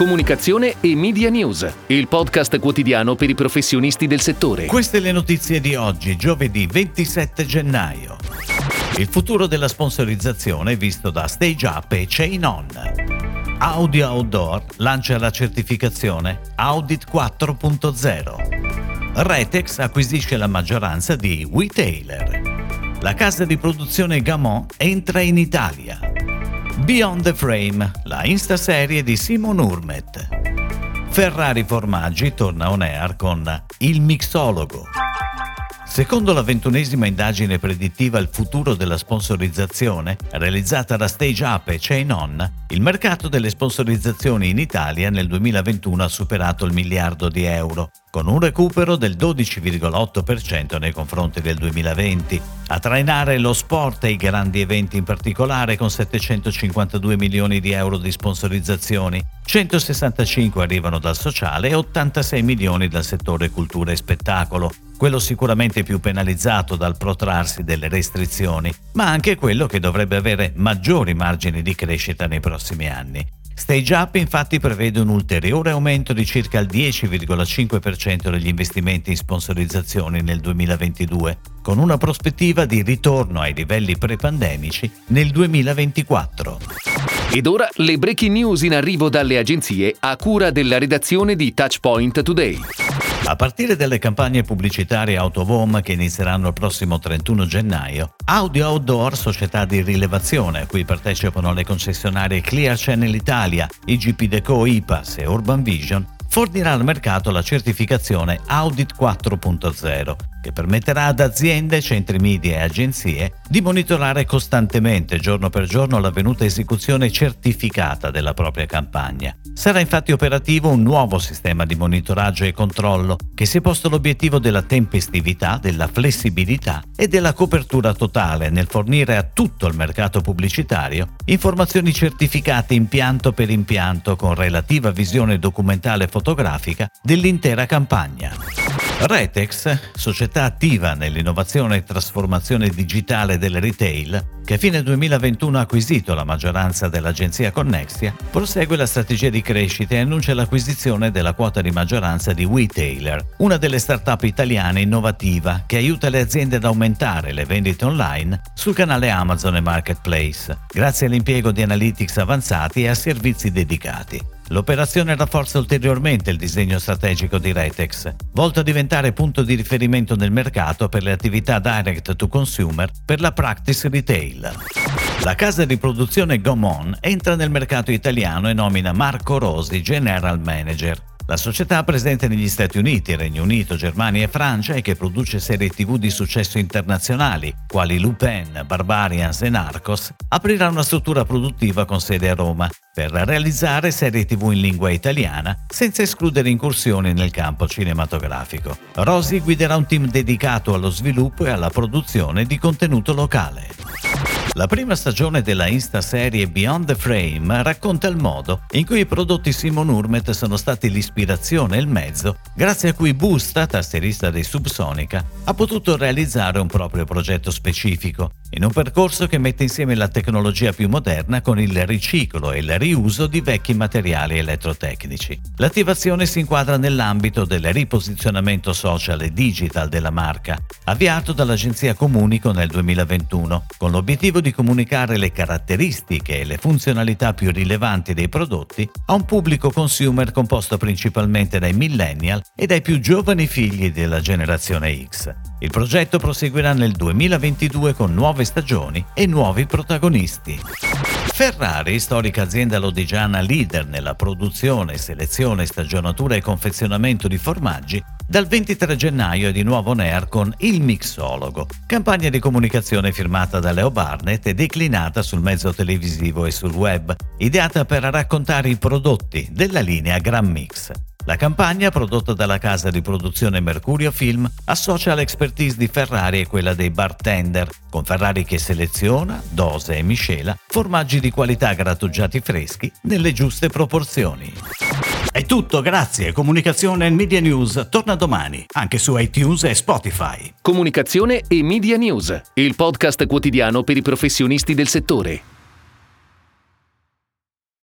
Comunicazione e Media News, il podcast quotidiano per i professionisti del settore. Queste le notizie di oggi, giovedì 27 gennaio. Il futuro della sponsorizzazione visto da Stage Up e Chain On. Audio Outdoor lancia la certificazione Audit 4.0. Retex acquisisce la maggioranza di WeTailer. La casa di produzione Gamon entra in Italia. Beyond the Frame, la Insta-serie di Simon Urmet. Ferrari Formaggi torna on air con Il Mixologo. Secondo la ventunesima indagine predittiva Il futuro della sponsorizzazione, realizzata da Stage Up e Chain On, il mercato delle sponsorizzazioni in Italia nel 2021 ha superato il miliardo di euro, con un recupero del 12,8% nei confronti del 2020. A trainare lo sport e i grandi eventi in particolare con 752 milioni di euro di sponsorizzazioni, 165 arrivano dal sociale e 86 milioni dal settore cultura e spettacolo, quello sicuramente più penalizzato dal protrarsi delle restrizioni, ma anche quello che dovrebbe avere maggiori margini di crescita nei prossimi anni. Stage Up infatti prevede un ulteriore aumento di circa il 10,5% degli investimenti in sponsorizzazioni nel 2022, con una prospettiva di ritorno ai livelli pre-pandemici nel 2024. Ed ora le breaking news in arrivo dalle agenzie a cura della redazione di Touchpoint Today. A partire dalle campagne pubblicitarie Autovom che inizieranno il prossimo 31 gennaio, Audio Outdoor, società di rilevazione a cui partecipano le concessionarie Clear Channel Italia, IGP Deco IPAS e Urban Vision, fornirà al mercato la certificazione Audit 4.0, che permetterà ad aziende, centri media e agenzie di monitorare costantemente, giorno per giorno, l'avvenuta esecuzione certificata della propria campagna. Sarà infatti operativo un nuovo sistema di monitoraggio e controllo che si è posto l'obiettivo della tempestività, della flessibilità e della copertura totale nel fornire a tutto il mercato pubblicitario informazioni certificate impianto per impianto con relativa visione documentale fotografica dell'intera campagna. Retex, società attiva nell'innovazione e trasformazione digitale del retail, che a fine 2021 ha acquisito la maggioranza dell'agenzia Connexia, prosegue la strategia di crescita e annuncia l'acquisizione della quota di maggioranza di WeTailer, una delle start-up italiane innovativa che aiuta le aziende ad aumentare le vendite online sul canale Amazon e Marketplace, grazie all'impiego di analytics avanzati e a servizi dedicati. L'operazione rafforza ulteriormente il disegno strategico di Retex, volto a diventare punto di riferimento nel mercato per le attività direct to consumer per la practice retail. La casa di produzione Gomon entra nel mercato italiano e nomina Marco Rosi General Manager. La società presente negli Stati Uniti, Regno Unito, Germania e Francia e che produce serie TV di successo internazionali, quali Lupin, Barbarians e Narcos, aprirà una struttura produttiva con sede a Roma per realizzare serie TV in lingua italiana senza escludere incursioni nel campo cinematografico. Rosi guiderà un team dedicato allo sviluppo e alla produzione di contenuto locale. La prima stagione della Insta-serie Beyond the Frame racconta il modo in cui i prodotti Simon Urmet sono stati l'ispirazione e il mezzo grazie a cui Busta, tastierista dei Subsonica, ha potuto realizzare un proprio progetto specifico, in un percorso che mette insieme la tecnologia più moderna con il riciclo e il riuso di vecchi materiali elettrotecnici. L'attivazione si inquadra nell'ambito del riposizionamento social e digital della marca, avviato dall'agenzia Comunico nel 2021, con l'obiettivo di comunicare le caratteristiche e le funzionalità più rilevanti dei prodotti a un pubblico consumer composto principalmente dai millennial e dai più giovani figli della generazione X. Il progetto proseguirà nel 2022 con nuove stagioni e nuovi protagonisti. Ferrari, storica azienda lodigiana leader nella produzione, selezione, stagionatura e confezionamento di formaggi, dal 23 gennaio è di nuovo on con Il Mixologo, campagna di comunicazione firmata da Leo Barnett e declinata sul mezzo televisivo e sul web, ideata per raccontare i prodotti della linea Gran Mix. La campagna, prodotta dalla casa di produzione Mercurio Film, associa l'expertise di Ferrari e quella dei bartender, con Ferrari che seleziona, dose e miscela formaggi di qualità grattugiati freschi nelle giuste proporzioni. È tutto, grazie. Comunicazione e Media News torna domani, anche su iTunes e Spotify. Comunicazione e Media News, il podcast quotidiano per i professionisti del settore.